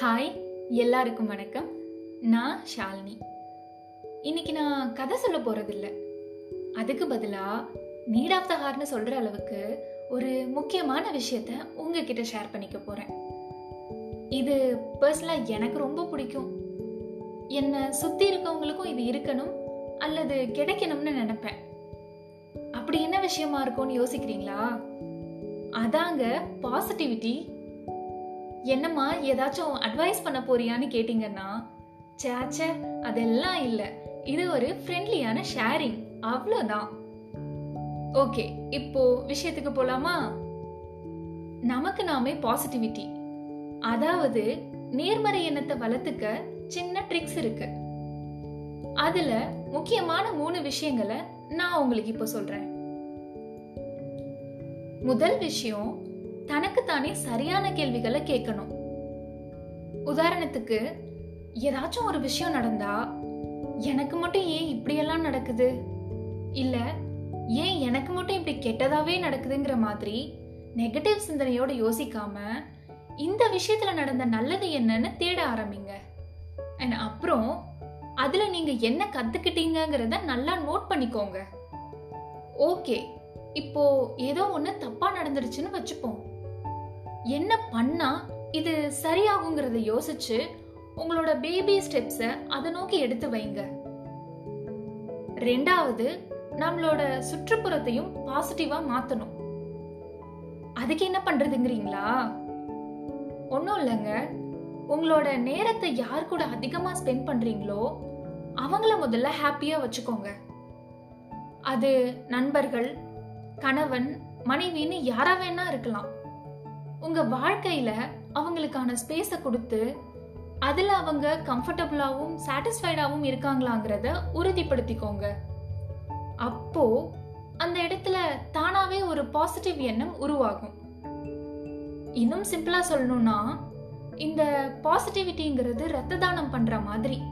Hi எல்லாருக்கும் வணக்கம். நான் ஷாலினி. இன்னைக்கு நான் கதை சொல்ல போறதில்ல. அதுக்கு பதிலா நீட் ஆஃப் த ஹார்னு சொல்ற அளவுக்கு ஒரு முக்கியமான விஷயத்த உங்ககிட்ட ஷேர் பண்ணிக்க போறேன். இது பர்சனலா எனக்கு ரொம்ப பிடிக்கும். என்னை சுத்தி இருக்கவங்களுக்கும் இது இருக்கணும் அல்லது கிடைக்கணும்னு நினைப்பேன். அப்படி என்ன விஷயமா இருக்கும்னு யோசிக்கிறீங்களா? அதாங்க பாசிட்டிவிட்டி என்னம்மா ஏதாச்சும் அட்வைஸ் பண்ண போறியான்னு கேட்டிங்கன்னா சேச்சே அதெல்லாம் இல்லை. இது ஒரு ஃப்ரெண்ட்லியான ஷேரிங் அவ்வளோதான். ஓகே இப்போ விஷயத்துக்கு போலாமா? நமக்கு நாமே பாசிட்டிவிட்டி அதாவது நேர்மறை எண்ணத்தை வளர்த்துக்க சின்ன ட்ரிக்ஸ் இருக்கு. அதுல முக்கியமான மூணு விஷயங்களை நான் உங்களுக்கு இப்போ சொல்றேன். முதல் விஷயம் தனக்குத்தானே சரியான கேள்விகளை கேட்கணும். உதாரணத்துக்கு ஏதாச்சும் ஒரு விஷயம் நடந்தா எனக்கு மட்டும் ஏன் இப்படியெல்லாம் நடக்குது? இல்ல ஏன் எனக்கு மட்டும் இப்படி கெட்டதாவே நடக்குதுங்கிற மாதிரி நெகட்டிவ் சிந்தனையோட யோசிக்காம இந்த விஷயத்துல நடந்த நல்லது என்னன்னு தேட ஆரம்பிங்க. அண்ட் அப்புறம் அதுல நீங்க என்ன கத்துக்கிட்டீங்கிறத நல்லா நோட் பண்ணிக்கோங்க. ஓகே இப்போ ஏதோ ஒன்று தப்பா நடந்துருச்சுன்னு வச்சுப்போம். என்ன பண்ணா இது சரியாகுங்கிறத யோசிச்சு உங்களோட பேபி ஸ்டெப்ஸை அதை நோக்கி எடுத்து வைங்க. ரெண்டாவது நம்மளோட சுற்றுப்புறத்தையும் பாசிட்டிவா மாத்தணும். அதுக்கு என்ன பண்றதுங்கிறீங்களா? ஒன்றும் இல்லைங்க. உங்களோட நேரத்தை யார் கூட அதிகமாக ஸ்பெண்ட் பண்றீங்களோ அவங்கள முதல்ல ஹாப்பியா வச்சுக்கோங்க. அது நண்பர்கள் கணவன் மனைவின்னு யாரா வேணா இருக்கலாம். உங்க வாழ்க்கையில அவங்களுக்கான ஸ்பேஸை கொடுத்து அதுல அவங்க கம்ஃபர்டபுளாகவும் சாட்டிஸ்ஃபைடாகவும் இருக்காங்களாங்கிறத உறுதிப்படுத்திக்கோங்க. அப்போ அந்த இடத்துல தானாவே ஒரு பாசிட்டிவ் எண்ணம் உருவாகும். இன்னும் சிம்பிளா சொல்லணும்னா இந்த பாசிட்டிவிட்டிங்கிறது ரத்த தானம் பண்ற மாதிரி.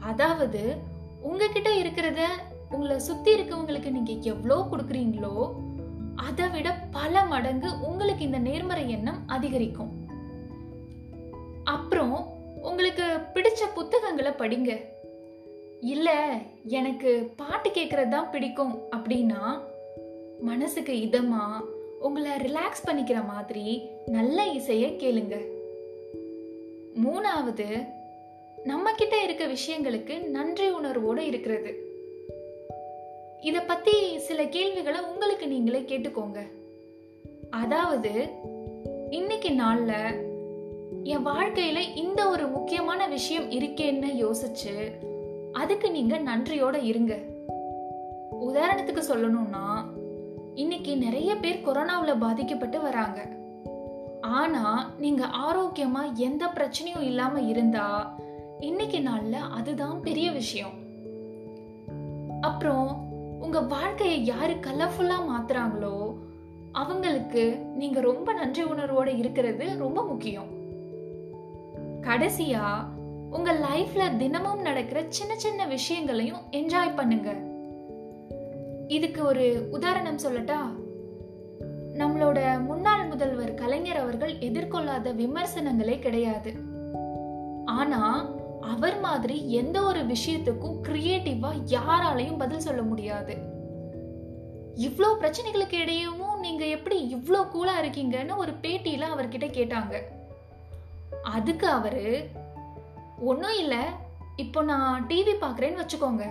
அதாவது உங்ககிட்ட இருக்கிறத உங்களை சுத்தி இருக்கவங்களுக்கு நீங்க எவ்வளோ கொடுக்குறீங்களோ அதை விட பல மடங்கு உங்களுக்கு இந்த நேர்மறை எண்ணம் அதிகரிக்கும். அப்புறம் உங்களுக்கு பிடிச்ச புத்தகங்களை படிங்க. இல்ல எனக்கு பாட்டு கேட்கறது தான் பிடிக்கும் அப்படின்னா மனசுக்கு இதமா உங்களை ரிலாக்ஸ் பண்ணிக்கிற மாதிரி நல்ல இசையை கேளுங்க. மூணாவது நம்ம கிட்ட இருக்க விஷயங்களுக்கு நன்றி உணர்வோடு இருக்கிறது. இத பத்தி சில கேள்விகளை உங்களுக்கு நீங்களே கேட்டுக்கோங்க. அதாவது இன்னைக்கு நாள்ல என் வாழ்க்கையில இந்த ஒரு முக்கியமான விஷயம் இருக்கேன்னு யோசிச்சு அதுக்கு நீங்க நன்றியோட இருங்க. உதாரணத்துக்கு சொல்லணும்னா இன்னைக்கு நிறைய பேர் கொரோனாவில் பாதிக்கப்பட்டு வராங்க. ஆனா நீங்க ஆரோக்கியமா எந்த பிரச்சனையும் இல்லாம இருந்தா இன்னைக்கு நாள்ல அதுதான் பெரிய விஷயம். அப்புறம் உங்க வாழ்க்கையை யாரு கலர்ஃபுல்லா மாத்துறாங்களோ அவங்களுக்கு நீங்க ரொம்ப நன்றி உணர்வோட இருக்கிறது ரொம்ப முக்கியம். கடைசியா உங்க லைஃப்ல தினமும் நடக்கிற சின்ன சின்ன விஷயங்களையும் என்ஜாய் பண்ணுங்க. இதுக்கு ஒரு உதாரணம் சொல்லட்டா? நம்மளோட முன்னாள் முதல்வர் கலைஞர் அவர்கள் எதிர்கொள்ளாத விமர்சனங்களே கிடையாது. ஆனா அவர் மாதிரி எந்த ஒரு விஷயத்துக்கும் கிரியேட்டிவா யாராலையும் பதில் சொல்ல முடியாது. இவ்வளோ பிரச்சனைகளுக்கு இடையவும் நீங்க எப்படி இவ்வளோ கூலா இருக்கீங்கன்னு ஒரு பேட்டியில அவர்கிட்ட கேட்டாங்க. அதுக்கு அவரு ஒன்றும் இல்லை இப்போ நான் டிவி பார்க்குறேன்னு வச்சுக்கோங்க.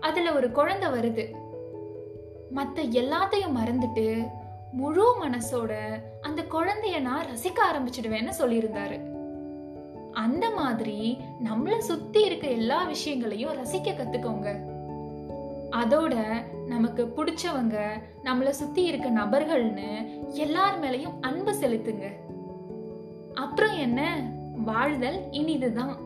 அதில் ஒரு குழந்தை வருது. மற்ற எல்லாத்தையும் மறந்துட்டு முழு மனசோட அந்த குழந்தைய நான் ரசிக்க ஆரம்பிச்சிடுவேன்னு சொல்லியிருந்தாரு. அந்த மாதிரி நம்மளை சுத்தி இருக்க எல்லா விஷயங்களையும் ரசிக்க கத்துக்கோங்க. அதோட நமக்கு பிடிச்சவங்க நம்மளை சுத்தி இருக்க நபர்கள்னு எல்லார் மேலையும் அன்பு செலுத்துங்க. அப்புறம் என்ன? வாழ்தல் இனிதுதான்.